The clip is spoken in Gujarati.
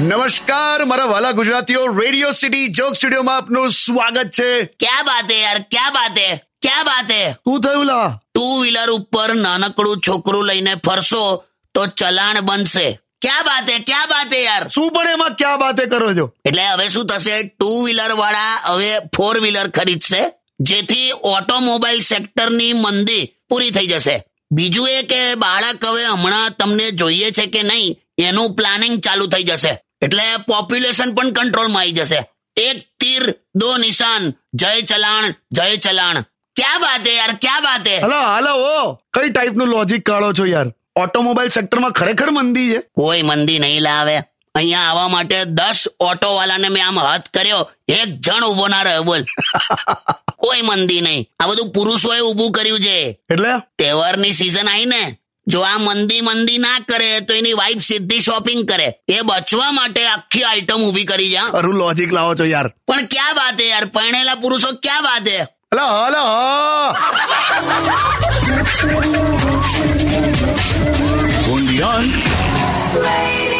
નમસ્કાર મારા વાલા ગુજરાતીઓ રેડિયો સિટી જોક સ્ટુડિયોમાં આપનું સ્વાગત છે. ક્યાં બાત હે યાર? ક્યાં બાત હે? ક્યાં બાત હે? શું થયું લા? ટુ વ્હીલર ઉપર નાનકડું છોકરું લઈને ફરશો તો ચલાણ બનશે. ક્યાં બાત હે? ક્યાં બાત હે યાર? શું પણ એમાં ક્યાં બાતે કરો છો? એટલે હવે શું થશે? ટુ વ્હીલર વાળા હવે ફોર વ્હીલર ખરીદશે. જેથી ઓટોમોબાઈલ સેક્ટરની મંદી પૂરી થઈ જશે. બીજું એ કે બાળક હવે હમણાં તમને જોઈએ છે કે નહીં એનું પ્લાનિંગ ચાલુ થઈ જશે. એટલે પોપ્યુલેશન પણ કંટ્રોલમાં આવી જશે. એક તીર દો નિશાન જય ચલાણ જય ચલાણ. ક્યાં વાત હે યાર ક્યાં વાત હે? હલો હાલો ઓ કઈ ટાઈપનું લોજિક કાઢો છો યાર? ઓટોમોબાઈલ સેક્ટરમાં ખરેખર મંદી છે? કોઈ મંદી નહીં લાવે. અહીંયા આવવા માટે દસ ઓટો વાળાને મેં આમ હાથ કર્યો. એક જણ ઊભો ના રહ્યો બોલ. કોઈ મંદી નહીં. આ બધું પુરુષોએ ઉભું કર્યું છે. એટલે? તહેવારની સિઝન આવી ને જો આ મંદી મંદી ના કરે તો એની વાઈફ સીધી શોપિંગ કરે. એ બચવા માટે આખી આઈટમ ઊભી કરી જા અરું લોજિક લાવો છો યાર. પણ ક્યાં વાત હે યાર? પરણેલા પુરુષો ક્યાં વાત હેલો હલો હલો